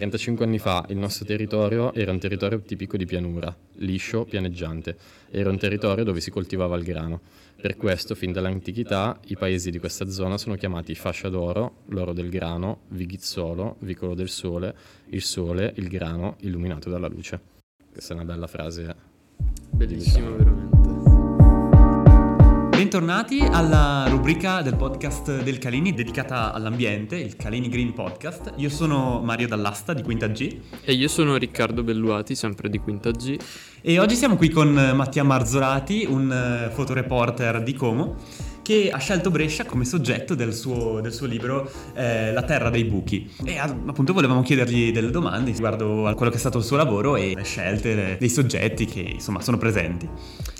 35 anni fa il nostro territorio era un territorio tipico di pianura, liscio, pianeggiante. Era un territorio dove si coltivava il grano. Per questo, fin dall'antichità, i paesi di questa zona sono chiamati fascia d'oro, l'oro del grano, vighizzolo, vicolo del sole, il sole, il grano illuminato dalla luce. Questa è una bella frase. Bellissima, veramente. Bentornati alla rubrica del podcast del Calini dedicata all'ambiente, il Calini Green Podcast. Io sono Mario Dall'Asta di Quinta G. E io sono Riccardo Belluati, sempre di Quinta G. E oggi siamo qui con Mattia Marzorati, un eh, fotoreporter di Como che ha scelto Brescia come soggetto del suo, del suo libro eh, La terra dei buchi. E appunto volevamo chiedergli delle domande riguardo a quello che è stato il suo lavoro e le scelte dei soggetti che insomma sono presenti.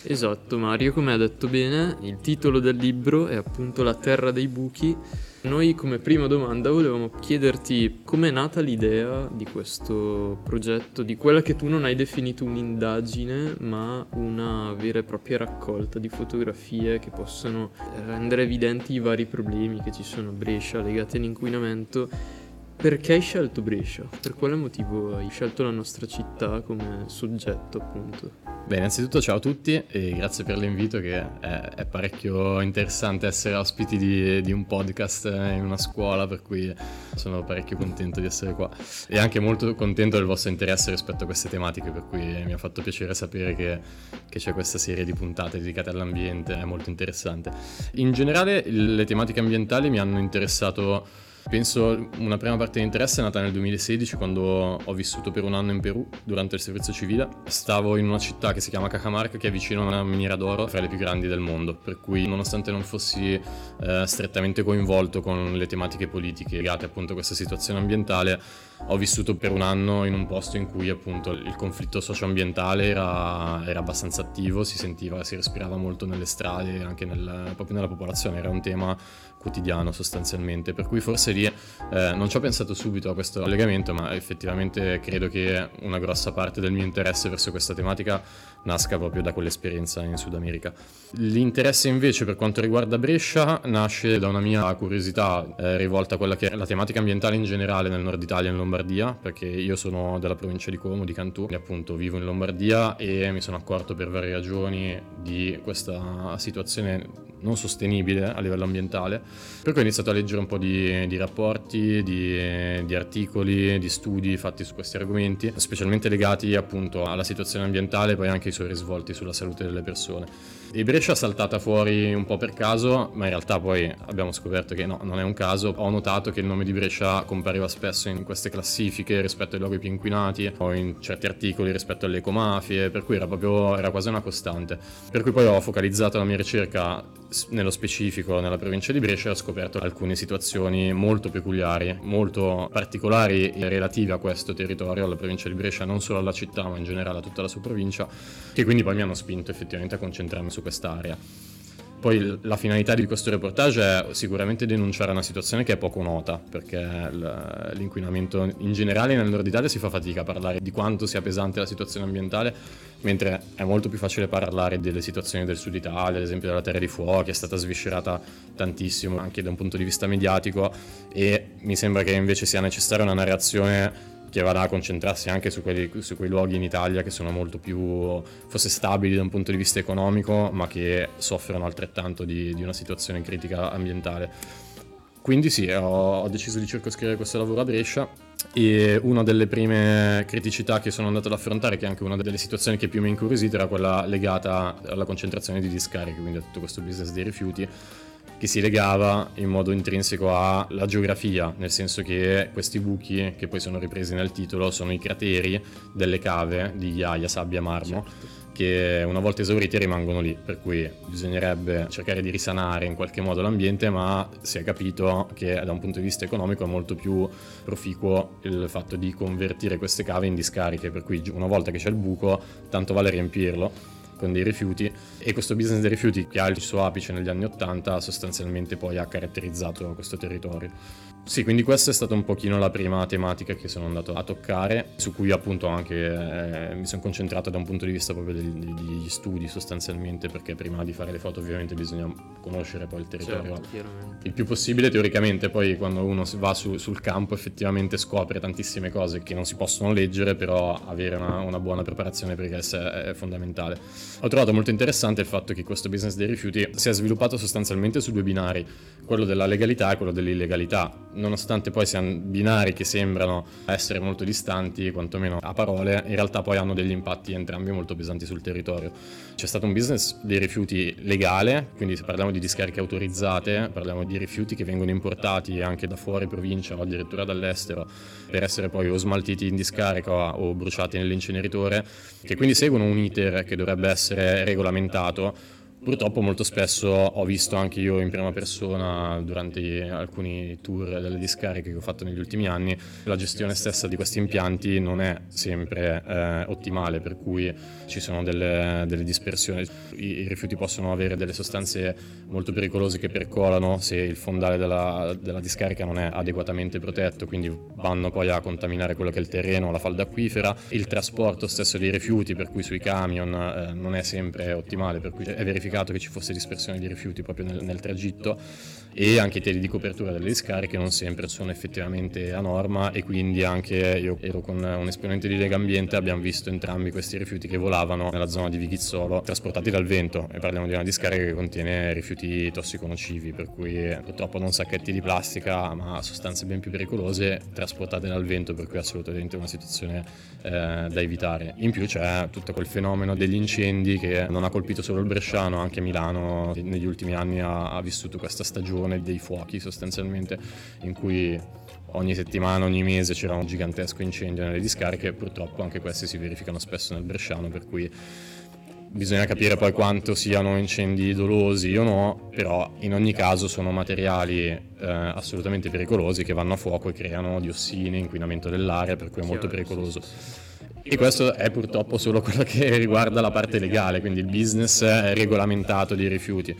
Esatto, Mario, come ha detto bene, il titolo del libro è appunto La terra dei buchi noi come prima domanda volevamo chiederti com'è nata l'idea di questo progetto, di quella che tu non hai definito un'indagine, ma una vera e propria raccolta di fotografie che possono rendere evidenti i vari problemi che ci sono a Brescia legati all'inquinamento perché hai scelto Brescia? Per quale motivo hai scelto la nostra città come soggetto, appunto? Beh, innanzitutto ciao a tutti e grazie per l'invito che è, è parecchio interessante essere ospiti di, di, un podcast in una scuola, per cui sono parecchio contento di essere qua e anche molto contento del vostro interesse rispetto a queste tematiche, per cui mi ha fatto piacere sapere che, che c'è questa serie di puntate dedicate all'ambiente, è molto interessante. In generale le tematiche ambientali mi hanno interessato Penso una prima parte di interesse è nata nel 2016 quando ho vissuto per un anno in Perù durante il servizio civile. Stavo in una città che si chiama Cacamarca che è vicino a una miniera d'oro fra le più grandi del mondo, per cui nonostante non fossi eh, strettamente coinvolto con le tematiche politiche legate appunto a questa situazione ambientale, ho vissuto per un anno in un posto in cui appunto il conflitto socioambientale era, era abbastanza attivo, si sentiva, si respirava molto nelle strade anche nel, proprio nella popolazione, era un tema quotidiano sostanzialmente, per cui forse lì eh, non ci ho pensato subito a questo collegamento, ma effettivamente credo che una grossa parte del mio interesse verso questa tematica nasca proprio da quell'esperienza in Sud America. L'interesse invece per quanto riguarda Brescia nasce da una mia curiosità eh, rivolta a quella che è la tematica ambientale in generale nel nord Italia e in Lombardia, perché io sono della provincia di Como, di Cantù, e appunto vivo in Lombardia e mi sono accorto per varie ragioni di questa situazione non sostenibile a livello ambientale, per cui ho iniziato a leggere un po' di, di rapporti, di, di, articoli, di studi fatti su questi argomenti, specialmente legati appunto alla situazione ambientale e poi anche ai suoi risvolti sulla salute delle persone. E Brescia è saltata fuori un po' per caso, ma in realtà poi abbiamo scoperto che no, non è un caso. Ho notato che il nome di Brescia compariva spesso in queste classifiche rispetto ai luoghi più inquinati o in certi articoli rispetto alle ecomafie, per cui era proprio era quasi una costante. Per cui poi ho focalizzato la mia ricerca nello specifico nella provincia di Brescia e ho scoperto alcune situazioni molto peculiari, molto particolari e relative a questo territorio, alla provincia di Brescia, non solo alla città ma in generale a tutta la sua provincia, che quindi poi mi hanno spinto effettivamente a concentrarmi su su quest'area. Poi la finalità di questo reportage è sicuramente denunciare una situazione che è poco nota, perché l'inquinamento in generale nel nord Italia si fa fatica a parlare di quanto sia pesante la situazione ambientale, mentre è molto più facile parlare delle situazioni del sud Italia, ad esempio della terra di fuochi, è stata sviscerata tantissimo anche da un punto di vista mediatico e mi sembra che invece sia necessaria una narrazione che vada a concentrarsi anche su, quelli, su, quei luoghi in Italia che sono molto più forse stabili da un punto di vista economico, ma che soffrono altrettanto di, di una situazione critica ambientale. Quindi sì, ho, ho, deciso di circoscrivere questo lavoro a Brescia e una delle prime criticità che sono andato ad affrontare, che è anche una delle situazioni che più mi ha incuriosito, era quella legata alla concentrazione di discariche, quindi a tutto questo business dei rifiuti che si legava in modo intrinseco alla geografia, nel senso che questi buchi, che poi sono ripresi nel titolo, sono i crateri delle cave di ghiaia, sabbia, marmo. Certo che una volta esauriti rimangono lì, per cui bisognerebbe cercare di risanare in qualche modo l'ambiente, ma si è capito che da un punto di vista economico è molto più proficuo il fatto di convertire queste cave in discariche, per cui una volta che c'è il buco tanto vale riempirlo con dei rifiuti e questo business dei rifiuti che ha il suo apice negli anni 80 sostanzialmente poi ha caratterizzato questo territorio. Sì, quindi questa è stata un pochino la prima tematica che sono andato a toccare, su cui appunto anche eh, mi sono concentrato da un punto di vista proprio degli, degli, studi sostanzialmente, perché prima di fare le foto ovviamente bisogna conoscere poi il territorio certo, il più possibile teoricamente, poi quando uno va su, sul campo effettivamente scopre tantissime cose che non si possono leggere, però avere una, una buona preparazione per esse è fondamentale. Ho trovato molto interessante il fatto che questo business dei rifiuti sia sviluppato sostanzialmente su due binari, quello della legalità e quello dell'illegalità nonostante poi siano binari che sembrano essere molto distanti, quantomeno a parole, in realtà poi hanno degli impatti entrambi molto pesanti sul territorio. C'è stato un business dei rifiuti legale, quindi se parliamo di discariche autorizzate, parliamo di rifiuti che vengono importati anche da fuori provincia o addirittura dall'estero per essere poi o smaltiti in discarica o bruciati nell'inceneritore, che quindi seguono un iter che dovrebbe essere regolamentato Purtroppo molto spesso ho visto anche io in prima persona durante alcuni tour delle discariche che ho fatto negli ultimi anni, la gestione stessa di questi impianti non è sempre eh, ottimale, per cui ci sono delle, delle dispersioni. I, I, rifiuti possono avere delle sostanze molto pericolose che percolano se il fondale della, della, discarica non è adeguatamente protetto, quindi vanno poi a contaminare quello che è il terreno, la falda acquifera. Il trasporto stesso dei rifiuti, per cui sui camion eh, non è sempre ottimale, per cui è verificato verificato che ci fosse dispersione di rifiuti proprio nel, nel tragitto. E anche i teli di copertura delle discariche non sempre sono effettivamente a norma e quindi anche io ero con un esponente di Lega Ambiente abbiamo visto entrambi questi rifiuti che volavano nella zona di Vighizzolo trasportati dal vento. E parliamo di una discarica che contiene rifiuti tossiconocivi per cui purtroppo non sacchetti di plastica ma sostanze ben più pericolose trasportate dal vento per cui è assolutamente una situazione eh, da evitare. In più c'è tutto quel fenomeno degli incendi che non ha colpito solo il Bresciano anche Milano negli ultimi anni ha, ha vissuto questa stagione dei fuochi sostanzialmente in cui ogni settimana, ogni mese c'era un gigantesco incendio nelle discariche purtroppo anche questi si verificano spesso nel Bresciano per cui bisogna capire poi quanto siano incendi dolosi o no, però in ogni caso sono materiali eh, assolutamente pericolosi che vanno a fuoco e creano diossine, inquinamento dell'aria, per cui è molto pericoloso. E questo è purtroppo solo quello che riguarda la parte legale, quindi il business regolamentato dei rifiuti.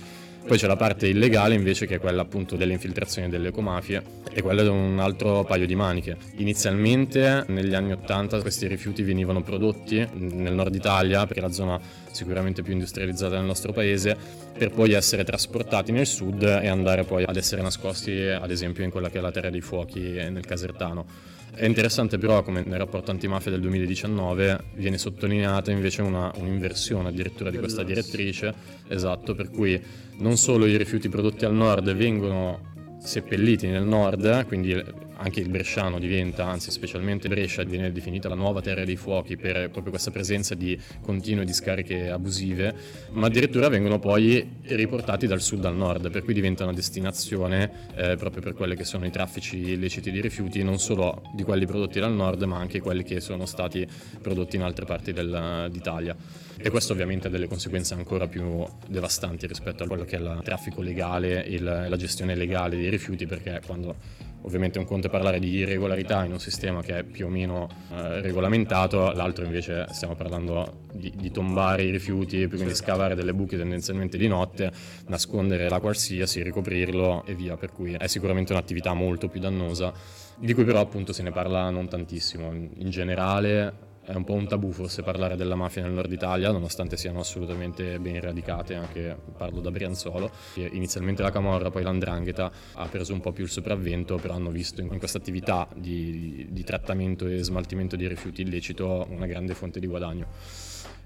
Poi c'è la parte illegale invece che è quella appunto delle infiltrazioni delle ecomafie e quella è un altro paio di maniche. Inizialmente negli anni 80 questi rifiuti venivano prodotti nel nord Italia, perché è la zona sicuramente più industrializzata del nostro paese, per poi essere trasportati nel sud e andare poi ad essere nascosti ad esempio in quella che è la Terra dei Fuochi nel Casertano. È interessante però come nel rapporto antimafia del 2019 viene sottolineata invece una, un'inversione addirittura di questa direttrice, esatto, per cui non solo i rifiuti prodotti al nord vengono seppelliti nel nord, quindi anche il bresciano diventa, anzi specialmente Brescia, viene definita la nuova terra dei fuochi per proprio questa presenza di continue discariche abusive, ma addirittura vengono poi riportati dal sud al nord, per cui diventa una destinazione eh, proprio per quelli che sono i traffici illeciti di rifiuti, non solo di quelli prodotti dal nord, ma anche quelli che sono stati prodotti in altre parti del, d'Italia. E questo ovviamente ha delle conseguenze ancora più devastanti rispetto a quello che è il traffico legale e la gestione legale dei rifiuti, perché quando ovviamente un conto è parlare di irregolarità in un sistema che è più o meno eh, regolamentato, l'altro invece stiamo parlando di, di tombare i rifiuti, quindi scavare delle buche tendenzialmente di notte, nascondere la qualsiasi, ricoprirlo e via, per cui è sicuramente un'attività molto più dannosa, di cui però appunto se ne parla non tantissimo. In generale è un po' un tabù forse parlare della mafia nel nord Italia, nonostante siano assolutamente ben radicate, anche parlo da Brianzolo. Inizialmente la Camorra, poi l'Andrangheta ha preso un po' più il sopravvento, però hanno visto in questa attività di, di trattamento e smaltimento di rifiuti illecito una grande fonte di guadagno.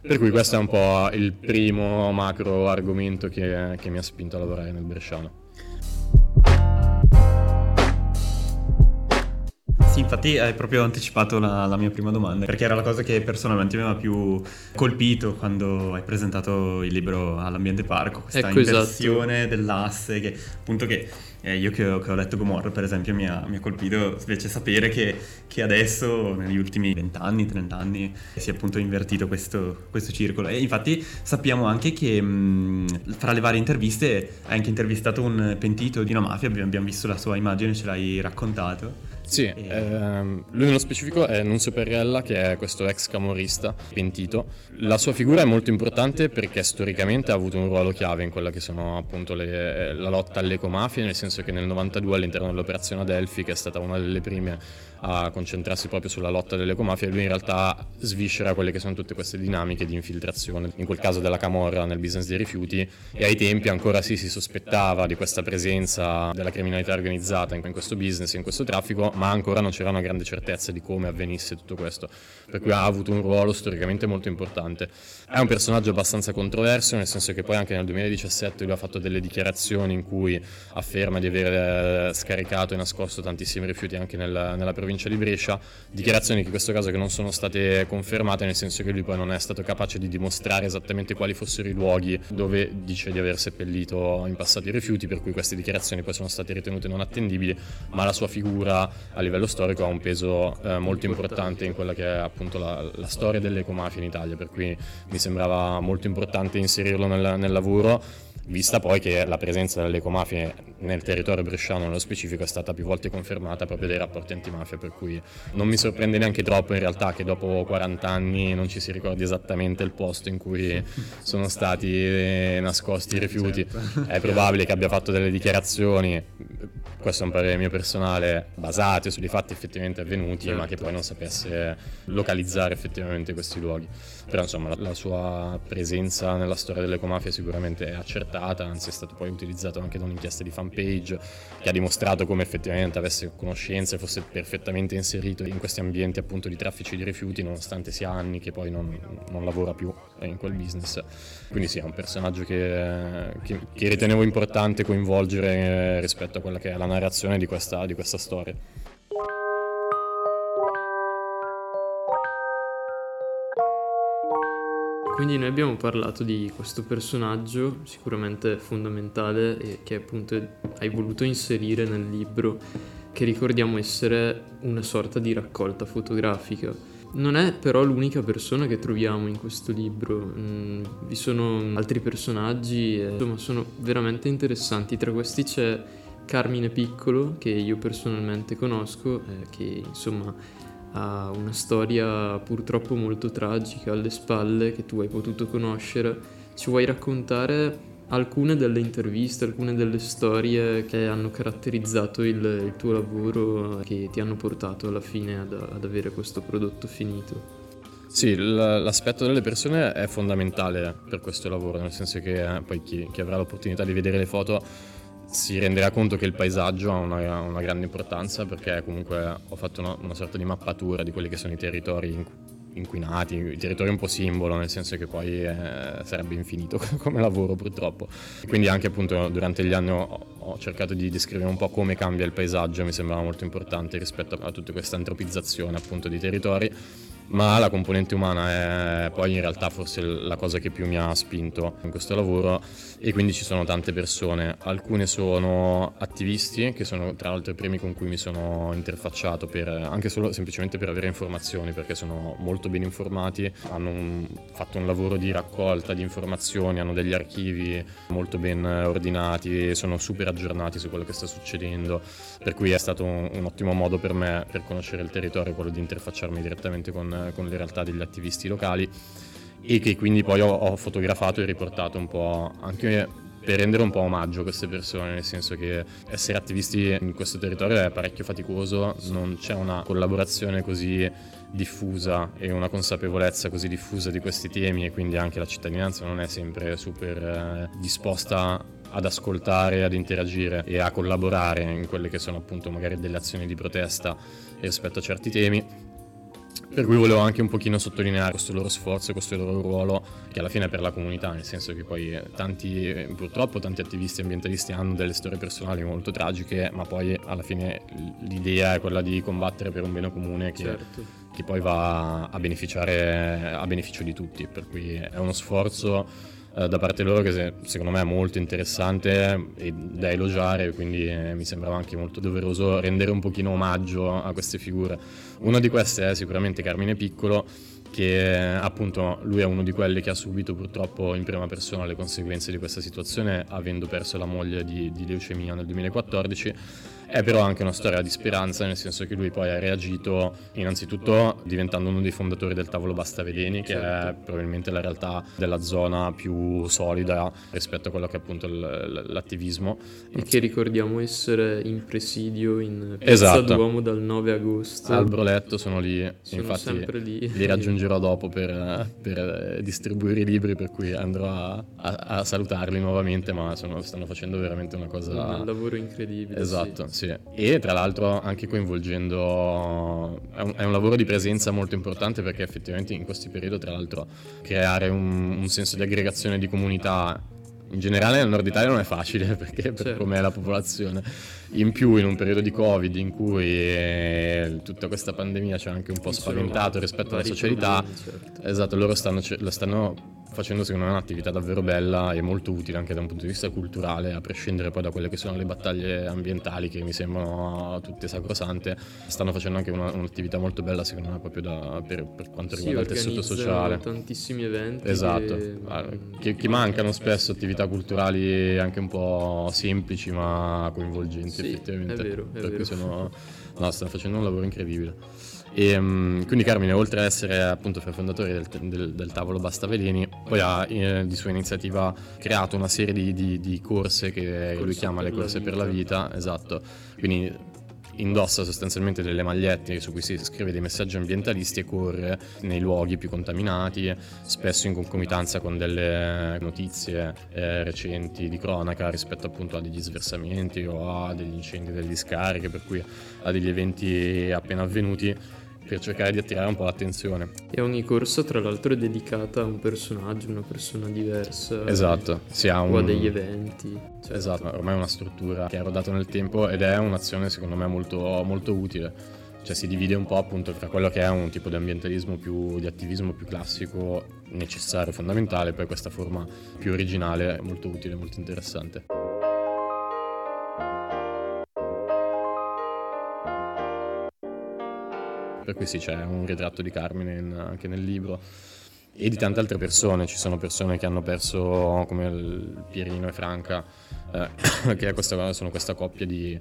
Per cui questo è un po' il primo macro argomento che, che mi ha spinto a lavorare nel Bresciano. Sì, infatti hai proprio anticipato la, la, mia prima domanda, perché era la cosa che personalmente mi aveva più colpito quando hai presentato il libro all'ambiente parco, questa ecco, esatto. inversione esatto. dell'asse, che appunto che eh, io che ho, che ho, letto Gomorra per esempio mi ha, mi ha colpito invece sapere che, che, adesso negli ultimi 20 anni, 30 anni si è appunto invertito questo, questo circolo e infatti sappiamo anche che mh, fra le varie interviste hai anche intervistato un pentito di una mafia, abbiamo, abbiamo visto la sua immagine, ce l'hai raccontato Sì, e... ehm, lui nello specifico è Nunzio Perrella, che è questo ex camorrista pentito. La sua figura è molto importante perché storicamente ha avuto un ruolo chiave in quella che sono appunto le, la lotta alle ecomafie, nel senso che nel 92 all'interno dell'operazione Adelphi, che è stata una delle prime a concentrarsi proprio sulla lotta delle ecomafie, lui in realtà sviscera quelle che sono tutte queste dinamiche di infiltrazione, in quel caso della Camorra nel business dei rifiuti e ai tempi ancora sì si sospettava di questa presenza della criminalità organizzata in questo business, in questo traffico, ma ancora non c'era una grande certezza di come avvenisse tutto questo, per cui ha avuto un ruolo storicamente molto importante. È un personaggio abbastanza controverso, nel senso che poi anche nel 2017 lui ha fatto delle dichiarazioni in cui afferma di aver eh, scaricato e nascosto tantissimi rifiuti anche nel, nella provincia provincia di Brescia, dichiarazioni che in questo caso non sono state confermate, nel senso che lui poi non è stato capace di dimostrare esattamente quali fossero i luoghi dove dice di aver seppellito in passato i rifiuti, per cui queste dichiarazioni poi sono state ritenute non attendibili, ma la sua figura a livello storico ha un peso eh, molto importante in quella che è appunto la, la storia delle ecomafie in Italia, per cui mi sembrava molto importante inserirlo nel, nel lavoro vista poi che la presenza delle ecomafie nel territorio bresciano nello specifico è stata più volte confermata proprio dai rapporti antimafia, per cui non mi sorprende neanche troppo in realtà che dopo 40 anni non ci si ricordi esattamente il posto in cui sono stati nascosti i rifiuti. Certo. È probabile che abbia fatto delle dichiarazioni, questo è un parere mio personale, basate sui fatti effettivamente avvenuti, certo. ma che poi non sapesse localizzare effettivamente questi luoghi. Però insomma la, la sua presenza nella storia delle ecomafie sicuramente è accertata anzi è stato poi utilizzato anche da un'inchiesta di fanpage che ha dimostrato come effettivamente avesse conoscenze, fosse perfettamente inserito in questi ambienti appunto di traffici di rifiuti, nonostante sia anni che poi non, non lavora più in quel business. Quindi sì, è un personaggio che, che, che ritenevo importante coinvolgere rispetto a quella che è la narrazione di questa, di questa storia. Quindi noi abbiamo parlato di questo personaggio sicuramente fondamentale e che appunto hai voluto inserire nel libro, che ricordiamo essere una sorta di raccolta fotografica. Non è però l'unica persona che troviamo in questo libro, mm, vi sono altri personaggi, e, insomma sono veramente interessanti. Tra questi c'è Carmine Piccolo, che io personalmente conosco, eh, che insomma ha una storia purtroppo molto tragica alle spalle che tu hai potuto conoscere. Ci vuoi raccontare alcune delle interviste, alcune delle storie che hanno caratterizzato il, il tuo lavoro, che ti hanno portato alla fine ad, ad avere questo prodotto finito? Sì, l'aspetto delle persone è fondamentale per questo lavoro, nel senso che eh, poi chi, chi avrà l'opportunità di vedere le foto si renderà conto che il paesaggio ha una, una grande importanza perché comunque ho fatto una, una, sorta di mappatura di quelli che sono i territori inquinati, i territori un po' simbolo, nel senso che poi eh, sarebbe infinito come lavoro purtroppo. Quindi anche appunto durante gli anni ho, ho, cercato di descrivere un po' come cambia il paesaggio, mi sembrava molto importante rispetto a tutta questa antropizzazione appunto di territori ma la componente umana è poi in realtà forse la cosa che più mi ha spinto in questo lavoro e quindi ci sono tante persone, alcune sono attivisti che sono tra l'altro i primi con cui mi sono interfacciato per, anche solo semplicemente per avere informazioni perché sono molto ben informati, hanno un, fatto un lavoro di raccolta di informazioni, hanno degli archivi molto ben ordinati, sono super aggiornati su quello che sta succedendo, per cui è stato un, un ottimo modo per me per conoscere il territorio quello di interfacciarmi direttamente con con, le realtà degli attivisti locali e che quindi poi ho, ho fotografato e riportato un po' anche per rendere un po' omaggio a queste persone, nel senso che essere attivisti in questo territorio è parecchio faticoso, non c'è una collaborazione così diffusa e una consapevolezza così diffusa di questi temi e quindi anche la cittadinanza non è sempre super eh, disposta ad ascoltare, ad interagire e a collaborare in quelle che sono appunto magari delle azioni di protesta rispetto a certi temi per cui volevo anche un pochino sottolineare questo loro sforzo, questo loro ruolo, che alla fine è per la comunità, nel senso che poi tanti, purtroppo tanti attivisti ambientalisti hanno delle storie personali molto tragiche, ma poi alla fine l'idea è quella di combattere per un bene comune che, certo. che poi va a beneficiare a beneficio di tutti, per cui è uno sforzo eh, da parte loro che secondo me è molto interessante e da elogiare, quindi eh, mi sembrava anche molto doveroso rendere un pochino omaggio a queste figure. Una di queste è sicuramente Carmine Piccolo, che appunto lui è uno di quelli che ha subito purtroppo in prima persona le conseguenze di questa situazione, avendo perso la moglie di, di leucemia nel 2014 È però anche una storia di speranza, nel senso che lui poi ha reagito innanzitutto diventando uno dei fondatori del tavolo Basta Veleni, che certo. è probabilmente la realtà della zona più solida rispetto a quello che è appunto l'attivismo. E che ricordiamo essere in presidio in Piazza esatto. Duomo dal 9 agosto. Al Broletto sono lì, sono infatti lì. li raggiungerò dopo per, per, distribuire i libri, per cui andrò a, a, a salutarli nuovamente, ma sono, stanno facendo veramente una cosa... Un lavoro incredibile. Esatto, sì. Sì. E tra l'altro anche coinvolgendo... È un, è un, lavoro di presenza molto importante perché effettivamente in questi periodi, tra l'altro, creare un, un senso di aggregazione di comunità in generale nel nord Italia non è facile perché per certo. com'è la popolazione. In più in un periodo di Covid in cui eh, tutta questa pandemia ci ha anche un po' spaventato rispetto alla socialità, certo. esatto, loro stanno, lo stanno facendo secondo me un'attività davvero bella e molto utile anche da un punto di vista culturale, a prescindere poi da quelle che sono le battaglie ambientali che mi sembrano tutte sacrosante, stanno facendo anche una, un'attività molto bella secondo me proprio da, per, per, quanto riguarda sì, il tessuto sociale. tantissimi eventi. Esatto, che, ah, che, che mancano spesso attività culturali anche un po' semplici ma coinvolgenti sì, effettivamente. È vero, è perché vero. Sono, no, stanno facendo un lavoro incredibile. E, um, quindi Carmine, oltre ad essere appunto fra i fondatori del, del, del, tavolo Basta Veleni, poi ha eh, di sua iniziativa creato una serie di, di, di corse che corse lui chiama le corse per la vita, esatto. Quindi indossa sostanzialmente delle magliette su cui si scrive dei messaggi ambientalisti e corre nei luoghi più contaminati, spesso in concomitanza con delle notizie eh, recenti di cronaca rispetto appunto a degli sversamenti o a degli incendi delle discariche, per cui a degli eventi appena avvenuti per cercare di attirare un po' l'attenzione. E ogni corsa tra l'altro è dedicata a un personaggio, una persona diversa. Esatto, si ha un... o a degli eventi. Certo. Esatto, ormai è una struttura che è rodata nel tempo ed è un'azione secondo me molto, molto utile. Cioè si divide un po' appunto tra quello che è un tipo di ambientalismo più, di attivismo più classico, necessario, fondamentale, e poi questa forma più originale, molto utile, molto interessante. Per cui sì c'è un ritratto di Carmine in, anche nel libro. E di tante altre persone, ci sono persone che hanno perso come Pierino e Franca, eh, che questa, sono questa coppia di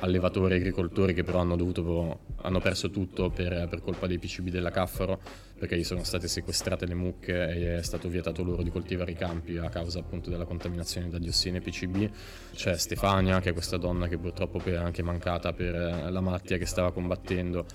allevatori e agricoltori che però hanno, dovuto, hanno perso tutto per, per, colpa dei PCB della Caffaro perché gli sono state sequestrate le mucche e è stato vietato loro di coltivare i campi a causa appunto della contaminazione da diossine e PCB. C'è Stefania che è questa donna che purtroppo è anche mancata per la malattia che stava combattendo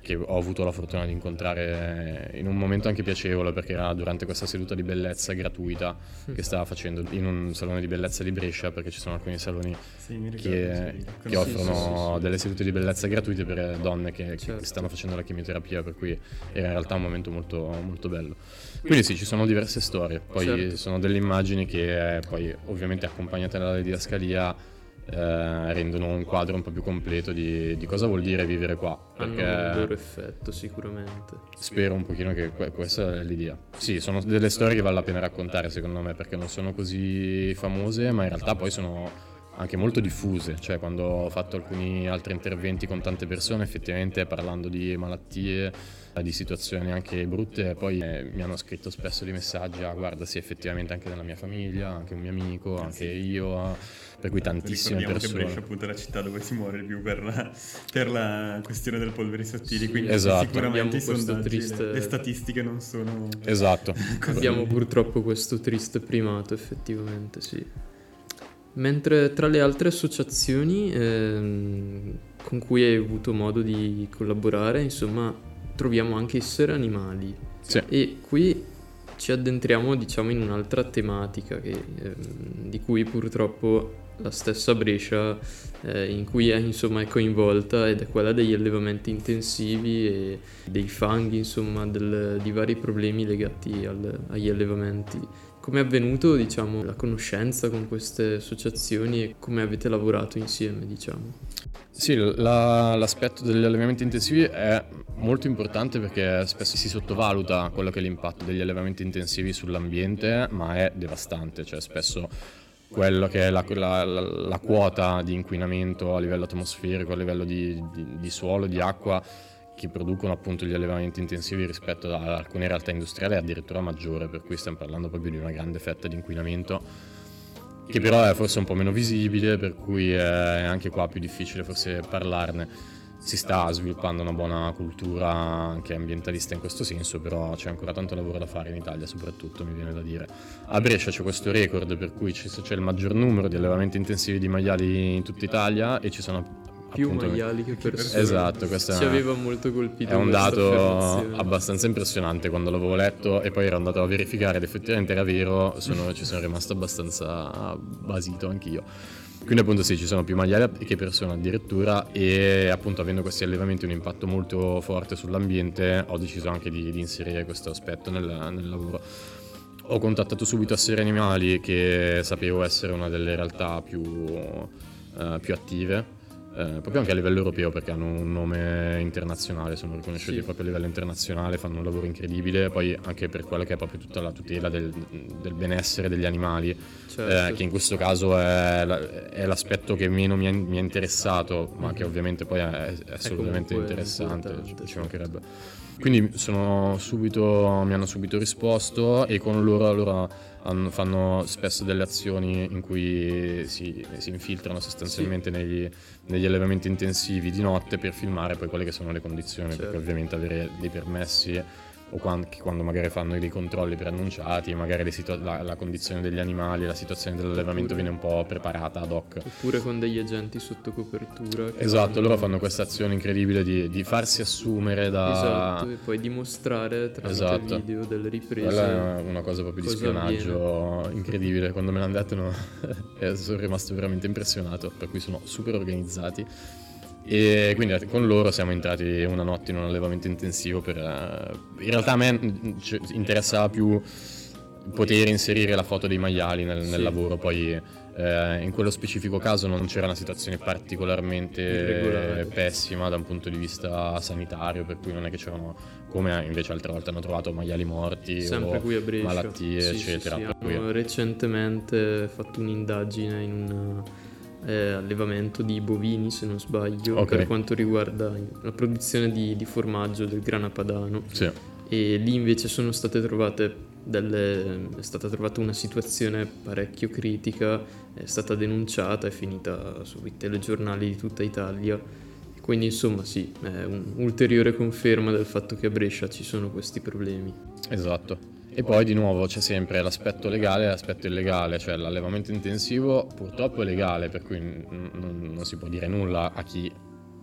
che ho avuto la fortuna di incontrare in un momento anche piacevole perché era durante questa seduta di bellezza gratuita che stava facendo in un salone di bellezza di Brescia perché ci sono alcuni saloni sì, ricordo, che, sì, che, offrono sì, delle sedute di bellezza gratuite per donne che, certo. che, stanno facendo la chemioterapia per cui era in realtà un momento molto, molto bello. Quindi sì ci sono diverse storie. Poi certo. sono delle immagini che poi ovviamente accompagnate dalla didascalia eh, rendono un quadro un po' più completo di, di cosa vuol dire vivere qua. Perché Hanno un loro effetto sicuramente. Spero un pochino che questa è l'idea. Sì, sono delle storie che vale la pena raccontare secondo me perché non sono così famose ma in realtà poi sono anche molto diffuse, cioè quando ho fatto alcuni altri interventi con tante persone effettivamente parlando di malattie di situazioni anche brutte, poi eh, mi hanno scritto spesso dei messaggi, ah guarda sì effettivamente anche nella mia famiglia, anche un mio amico, eh, anche sì. io, per cui tantissime persone. Che Brescia appunto è la città dove si muore più per la, per la questione del polveri sottili, sì, quindi esatto. sicuramente i sondaggi, triste... le, le, statistiche non sono... Esatto. Abbiamo purtroppo questo triste primato effettivamente, sì. Mentre tra le altre associazioni ehm, con cui hai avuto modo di collaborare, insomma, troviamo anche essere animali. Sì. E qui ci addentriamo, diciamo, in un'altra tematica che, eh, di cui purtroppo la stessa Brescia eh, in cui è, insomma, è coinvolta ed è quella degli allevamenti intensivi e dei fanghi, insomma, del, di vari problemi legati al, agli allevamenti. Come è avvenuto, diciamo, la conoscenza con queste associazioni e come avete lavorato insieme, diciamo? Sì, la, l'aspetto degli allevamenti intensivi è molto importante perché spesso si sottovaluta quello che è l'impatto degli allevamenti intensivi sull'ambiente, ma è devastante, cioè spesso quello che è la, la, la, quota di inquinamento a livello atmosferico, a livello di, di, di suolo, di acqua che producono appunto gli allevamenti intensivi rispetto ad alcune realtà industriali è addirittura maggiore, per cui stiamo parlando proprio di una grande fetta di inquinamento che però è forse un po' meno visibile, per cui è anche qua più difficile forse parlarne. Si sta sviluppando una buona cultura anche ambientalista in questo senso, però c'è ancora tanto lavoro da fare in Italia soprattutto, mi viene da dire. A Brescia c'è questo record per cui c'è il maggior numero di allevamenti intensivi di maiali in tutta Italia e ci sono più appunto, maiali che persone. Esatto, questo ci aveva molto colpito. È un dato abbastanza impressionante quando l'avevo letto e poi ero andato a verificare ed effettivamente era vero, sono, ci sono rimasto abbastanza basito anch'io. Quindi appunto sì, ci sono più maiali che persone addirittura e appunto avendo questi allevamenti un impatto molto forte sull'ambiente ho deciso anche di, di inserire questo aspetto nel, nel lavoro. Ho contattato subito Assere Animali che sapevo essere una delle realtà più, uh, più attive eh, proprio anche a livello europeo perché hanno un nome internazionale, sono riconosciuti sì. proprio a livello internazionale, fanno un lavoro incredibile, poi anche per quella che è proprio tutta la tutela del, del benessere degli animali, certo. eh, che in questo caso è, è, l'aspetto che meno mi ha, mi interessato, ma che ovviamente poi è, è assolutamente è interessante, ci mancherebbe. Quindi subito, mi hanno subito risposto e con loro allora hanno, fanno spesso delle azioni in cui si, si infiltrano sostanzialmente sì. negli, negli, allevamenti intensivi di notte per filmare poi quelle che sono le condizioni, certo. perché ovviamente avere dei permessi o quando, quando, magari fanno dei controlli preannunciati, magari situa- la, la, condizione degli animali, la situazione dell'allevamento oppure, viene un po' preparata ad hoc. Oppure con degli agenti sotto copertura. Esatto, fanno... loro fanno questa azione incredibile di, di, farsi assumere da... Esatto, e poi dimostrare tramite esatto. video delle riprese. Quella è una cosa proprio di spionaggio avviene. incredibile, quando me l'hanno detto no, sono rimasto veramente impressionato, per cui sono super organizzati e quindi con loro siamo entrati una notte in un allevamento intensivo per... Uh, in realtà a me interessava più poter inserire la foto dei maiali nel, sì. nel lavoro, poi eh, in quello specifico caso non c'era una situazione particolarmente pessima da un punto di vista sanitario, per cui non è che c'erano, come invece altre volte hanno trovato maiali morti Sempre qui a Brescia. malattie, sì, eccetera. Sì, sì. Hanno recentemente fatto un'indagine in una eh, allevamento di bovini, se non sbaglio, okay. per quanto riguarda la produzione di, di formaggio del grana padano. Sì. E lì invece sono state trovate delle, è stata trovata una situazione parecchio critica, è stata denunciata, è finita sui telegiornali di tutta Italia. Quindi insomma sì, è un'ulteriore conferma del fatto che a Brescia ci sono questi problemi. Esatto. E poi di nuovo c'è sempre l'aspetto legale e l'aspetto illegale, cioè l'allevamento intensivo purtroppo è legale, per cui non, non si può dire nulla a chi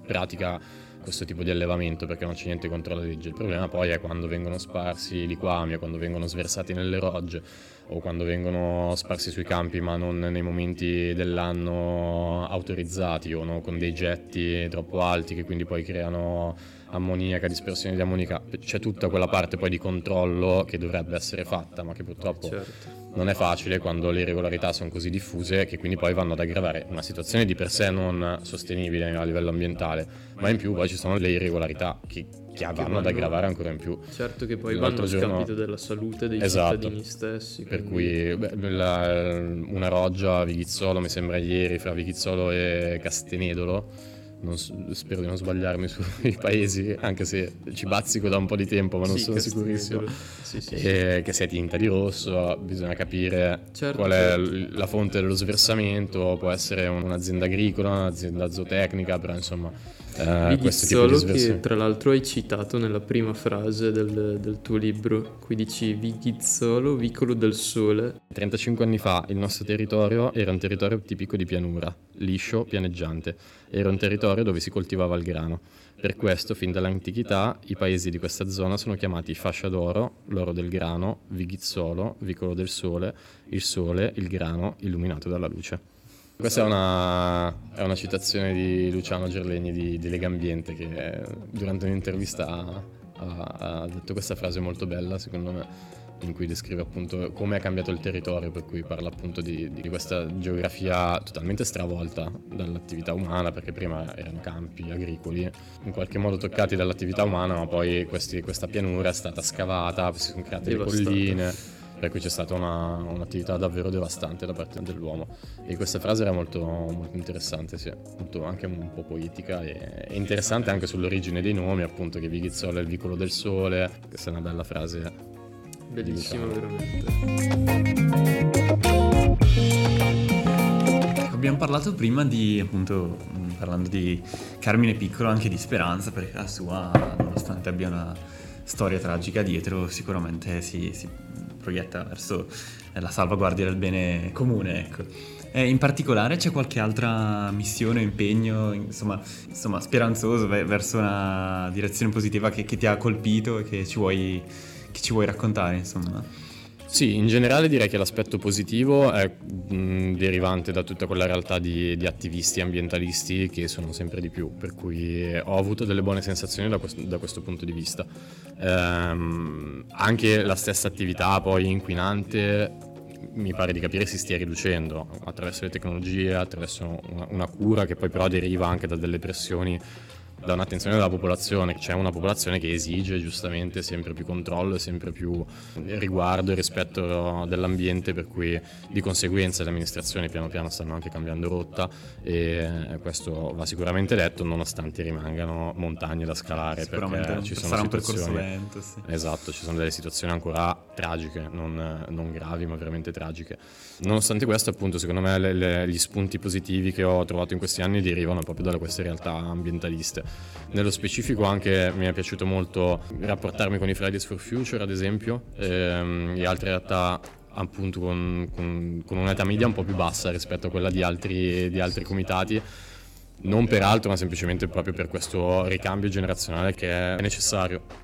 pratica questo tipo di allevamento perché non c'è niente contro la legge. Il problema poi è quando vengono sparsi liquami quando vengono sversati nelle rogge o quando vengono sparsi sui campi ma non nei momenti dell'anno autorizzati o no, con dei getti troppo alti che quindi poi creano ammoniaca, dispersione di ammonica, c'è tutta quella parte poi di controllo che dovrebbe essere fatta, ma che purtroppo certo. Non è facile quando le irregolarità sono così diffuse che quindi poi vanno ad aggravare una situazione di per sé non sostenibile a livello ambientale, ma in più poi ci sono le irregolarità che, che vanno ad aggravare ancora in più. Certo che poi L'altro vanno a scapito della salute dei esatto. cittadini stessi. Per cui beh, la, una roggia a Vighizzolo, mi sembra ieri, fra Vighizzolo e Castenedolo, non, spero di non sbagliarmi sui paesi, anche se ci bazzico da un po' di tempo, ma non sì, sono sicurissimo. Sì, sì, e, che sia tinta di rosso, bisogna capire certo, qual è certo. la fonte dello sversamento, può essere un'azienda agricola, un'azienda zootecnica, però insomma eh, questo tipo di che tra l'altro hai citato nella prima frase del, del tuo libro, qui dici Vighizzolo, vicolo del sole. 35 anni fa il nostro territorio era un territorio tipico di pianura, liscio, pianeggiante. Era un territorio dove si coltivava il grano. Per questo, fin dall'antichità, i paesi di questa zona sono chiamati fascia d'oro, l'oro del grano, Vighizzolo, vicolo del sole, il sole, il grano illuminato dalla luce. Questa è una, è una, citazione di Luciano Gerlegni di, di Legambiente che durante un'intervista ha, ha, detto questa frase molto bella secondo me in cui descrive appunto come è cambiato il territorio per cui parla appunto di, di questa geografia totalmente stravolta dall'attività umana perché prima erano campi agricoli in qualche modo toccati dall'attività umana ma poi questi, questa pianura è stata scavata si sono create le colline per cui c'è stata una, un'attività davvero devastante da parte dell'uomo. E questa frase era molto, molto interessante, sì, molto, anche un po' poetica e, e, interessante anche sull'origine dei nomi, appunto che Vighizzolo è il vicolo del sole, questa è una bella frase. Bellissima veramente. Abbiamo parlato prima di, appunto, parlando di Carmine Piccolo, anche di speranza, perché la sua, nonostante abbia una storia tragica dietro, sicuramente si, si proietta verso la salvaguardia del bene comune, ecco. Eh, in particolare c'è qualche altra missione, impegno, insomma, insomma speranzoso verso una direzione positiva che, che ti ha colpito e che ci vuoi, che ci vuoi raccontare, insomma? Sì, in generale direi che l'aspetto positivo è derivante da tutta quella realtà di, di, attivisti ambientalisti che sono sempre di più, per cui ho avuto delle buone sensazioni da questo, da questo punto di vista. Ehm, anche la stessa attività poi inquinante mi pare di capire si stia riducendo attraverso le tecnologie, attraverso una, una cura che poi però deriva anche da delle pressioni da un'attenzione della popolazione, c'è una popolazione che esige giustamente sempre più controllo e sempre più riguardo e rispetto dell'ambiente, per cui di conseguenza le amministrazioni piano piano stanno anche cambiando rotta e questo va sicuramente detto nonostante rimangano montagne da scalare perché ci sono situazioni lento, sì. esatto, ci sono delle situazioni ancora tragiche, non, non, gravi ma veramente tragiche. Nonostante questo appunto secondo me le, le, gli spunti positivi che ho trovato in questi anni derivano proprio da queste realtà ambientaliste nello specifico anche mi è piaciuto molto rapportarmi con i Fridays for Future, ad esempio, ehm, e altre realtà appunto con, con, con, un'età media un po' più bassa rispetto a quella di altri, di altri comitati non per altro ma semplicemente proprio per questo ricambio generazionale che è necessario.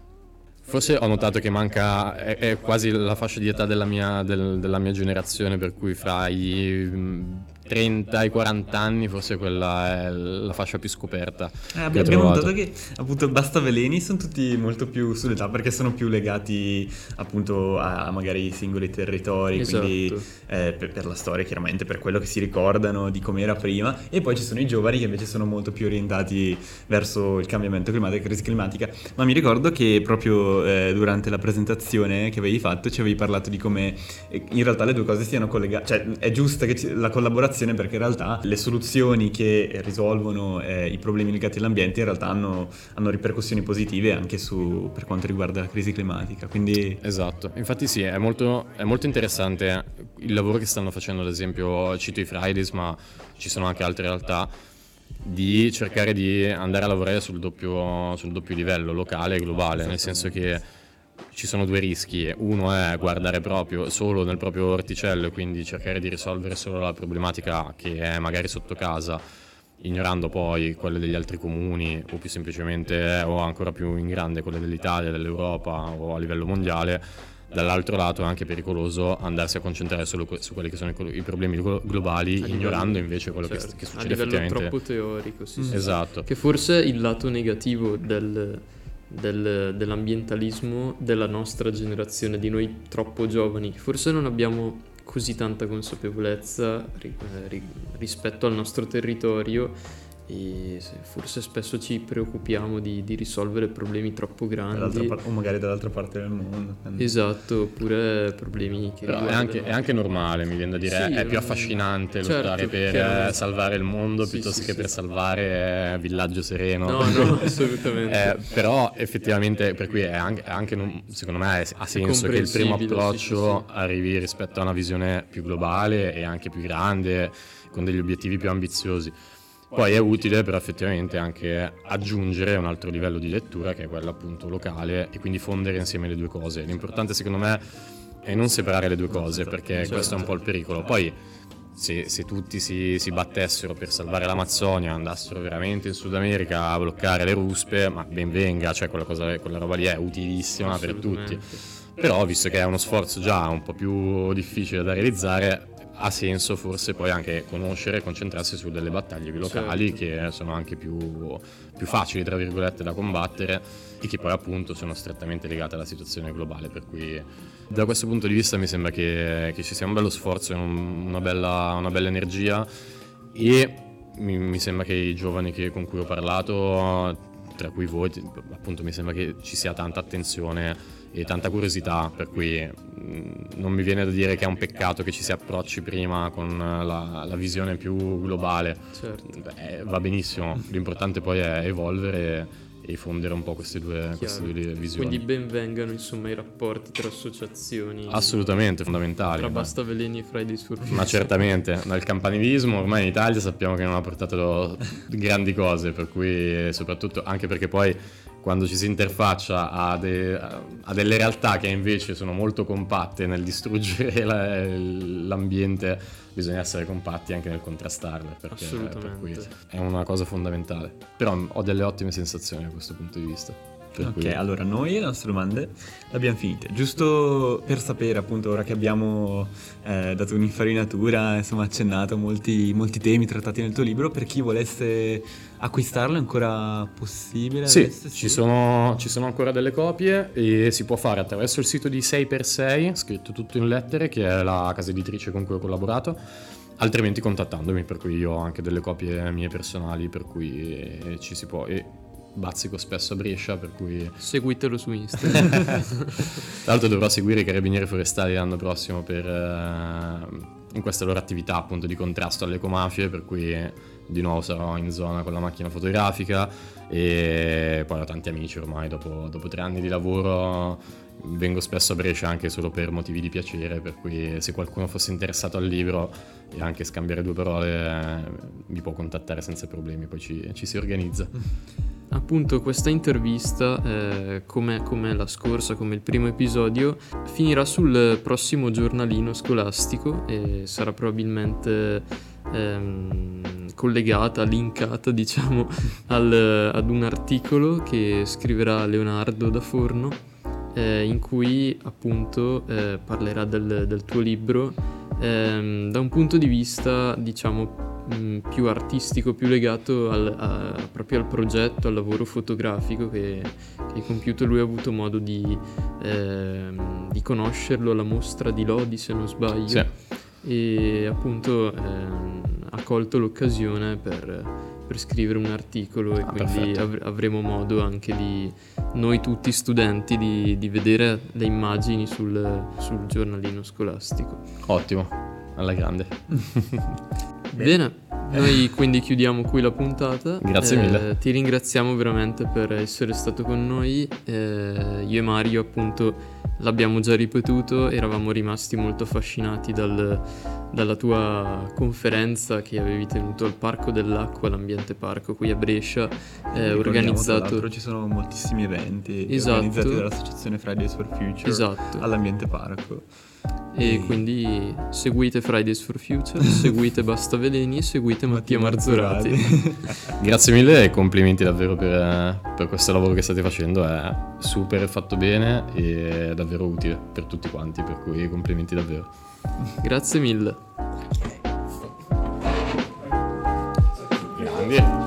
Forse ho notato che manca, è, è quasi la fascia di età della mia, del, della mia generazione, per cui fra i 30 ai 40 anni forse quella è la fascia più scoperta. Eh, abbiamo notato che appunto Basta Veleni sono tutti molto più sull'età perché sono più legati appunto a magari i singoli territori, esatto. quindi eh, per, per, la storia chiaramente, per quello che si ricordano di come era prima e poi ci sono i giovani che invece sono molto più orientati verso il cambiamento climatico, la crisi climatica, ma mi ricordo che proprio eh, durante la presentazione che avevi fatto ci avevi parlato di come eh, in realtà le due cose siano collegate, cioè è giusta che la collaborazione comunicazione perché in realtà le soluzioni che risolvono eh, i problemi legati all'ambiente in realtà hanno, hanno ripercussioni positive anche su, per quanto riguarda la crisi climatica. Quindi... Esatto, infatti sì, è molto, è molto interessante il lavoro che stanno facendo, ad esempio cito i Fridays, ma ci sono anche altre realtà di cercare di andare a lavorare sul doppio, sul doppio livello, locale e globale, nel senso che ci sono due rischi. Uno è guardare proprio solo nel proprio orticello e quindi cercare di risolvere solo la problematica che è magari sotto casa, ignorando poi quelle degli altri comuni o più semplicemente o ancora più in grande quelle dell'Italia, dell'Europa o a livello mondiale. Dall'altro lato è anche pericoloso andarsi a concentrare solo su quelli che sono i problemi globali, a ignorando livello, invece quello certo, che, che succede effettivamente. A livello troppo teorico, sì, sì. Esatto. Che forse il lato negativo del, del, dell'ambientalismo della nostra generazione, di noi troppo giovani. Forse non abbiamo così tanta consapevolezza eh, rispetto al nostro territorio e forse spesso ci preoccupiamo di, di risolvere problemi troppo grandi. Par- o magari dall'altra parte del mondo esatto oppure problemi che Però è anche, è anche, normale mi viene da dire sì, è più affascinante certo, lottare per eh, salvare il mondo sì, piuttosto sì, che per salvare eh, Villaggio Sereno. No no assolutamente. Eh, però effettivamente per cui è anche, è anche non, secondo me ha senso che il primo approccio arrivi rispetto a una visione più globale e anche più grande con degli obiettivi più ambiziosi poi è utile però effettivamente anche aggiungere un altro livello di lettura che è quello appunto locale e quindi fondere insieme le due cose. L'importante secondo me è non separare le due cose perché certo. questo è un po' il pericolo. Poi se, se tutti si, si, battessero per salvare l'Amazzonia, andassero veramente in Sud America a bloccare le ruspe, ma ben venga, cioè quella, cosa, quella roba lì è utilissima per tutti. Però visto che è uno sforzo già un po' più difficile da realizzare, ha senso forse poi anche conoscere e concentrarsi su delle battaglie locali certo. che sono anche più, più, facili, tra virgolette, da combattere e che poi appunto sono strettamente legate alla situazione globale. Per cui da questo punto di vista mi sembra che, che ci sia un bello sforzo e un, una, bella, una bella energia e mi, mi sembra che i giovani che, con cui ho parlato tra cui voi, appunto mi sembra che ci sia tanta attenzione e tanta curiosità, per cui mm, non mi viene da dire che è un peccato che ci si approcci prima con la, la visione più globale. Certo. Beh, va benissimo, l'importante poi è evolvere e fondere un po' queste due, queste due visioni. Quindi ben vengano insomma i rapporti tra associazioni. Assolutamente, fondamentali. Tra Basta Veleni e Fridays for. Ma certamente, dal campanilismo ormai in Italia sappiamo che non ha portato grandi cose, per cui soprattutto anche perché poi quando ci si interfaccia a, de, a, delle realtà che invece sono molto compatte nel distruggere la, l'ambiente, bisogna essere compatti anche nel contrastarle, perché per è una cosa fondamentale. Però ho delle ottime sensazioni da questo punto di vista. Per ok, cui... allora noi le nostre domande le abbiamo finite. Giusto per sapere, appunto, ora che abbiamo eh, dato un'infarinatura, insomma, accennato molti, molti temi trattati nel tuo libro, per chi volesse acquistarlo è ancora possibile? Sì, sì. Ci, sono, ci, sono, ancora delle copie e si può fare attraverso il sito di 6x6, scritto tutto in lettere, che è la casa editrice con cui ho collaborato altrimenti contattandomi per cui io ho anche delle copie mie personali per cui eh, ci si può e bazzico spesso a Brescia, per cui... Seguitelo su Instagram. Tra l'altro dovrò seguire i carabinieri forestali l'anno prossimo per, uh, in questa loro attività appunto di contrasto alle ecomafie, per cui di nuovo sarò in zona con la macchina fotografica e poi ho tanti amici ormai dopo, dopo tre anni di lavoro vengo spesso a Brescia anche solo per motivi di piacere, per cui se qualcuno fosse interessato al libro e anche scambiare due parole mi può contattare senza problemi, poi ci, ci si organizza. Appunto questa intervista, eh, come, la scorsa, come il primo episodio, finirà sul prossimo giornalino scolastico e sarà probabilmente ehm, collegata, linkata diciamo al, ad un articolo che scriverà Leonardo da Forno eh, in cui appunto eh, parlerà del, del, tuo libro ehm, da un punto di vista diciamo mh, mm, più artistico, più legato al, a, proprio al progetto, al lavoro fotografico che, che hai compiuto. Lui ha avuto modo di, ehm, di conoscerlo alla mostra di Lodi se non sbaglio. Sì. E appunto ehm, ha colto l'occasione per per scrivere un articolo e ah, quindi av- avremo modo anche di, noi tutti studenti, di, di vedere le immagini sul, sul, giornalino scolastico. Ottimo, alla grande. Bene, noi quindi chiudiamo qui la puntata. Grazie eh, mille. Ti ringraziamo veramente per essere stato con noi. Eh, io e Mario appunto l'abbiamo già ripetuto, eravamo rimasti molto affascinati dal, dalla tua conferenza che avevi tenuto al Parco dell'Acqua, l'ambiente parco qui a Brescia, eh, organizzato... ci sono moltissimi eventi esatto. organizzati dall'associazione Fridays for Future esatto. all'ambiente parco. E, e quindi seguite Fridays for Future, seguite Basta Veleni e seguite Mattia Marzorati. Grazie mille e complimenti davvero per, per, questo lavoro che state facendo, è super fatto bene e davvero utile per tutti quanti, per cui complimenti davvero. Grazie mille. Grandi.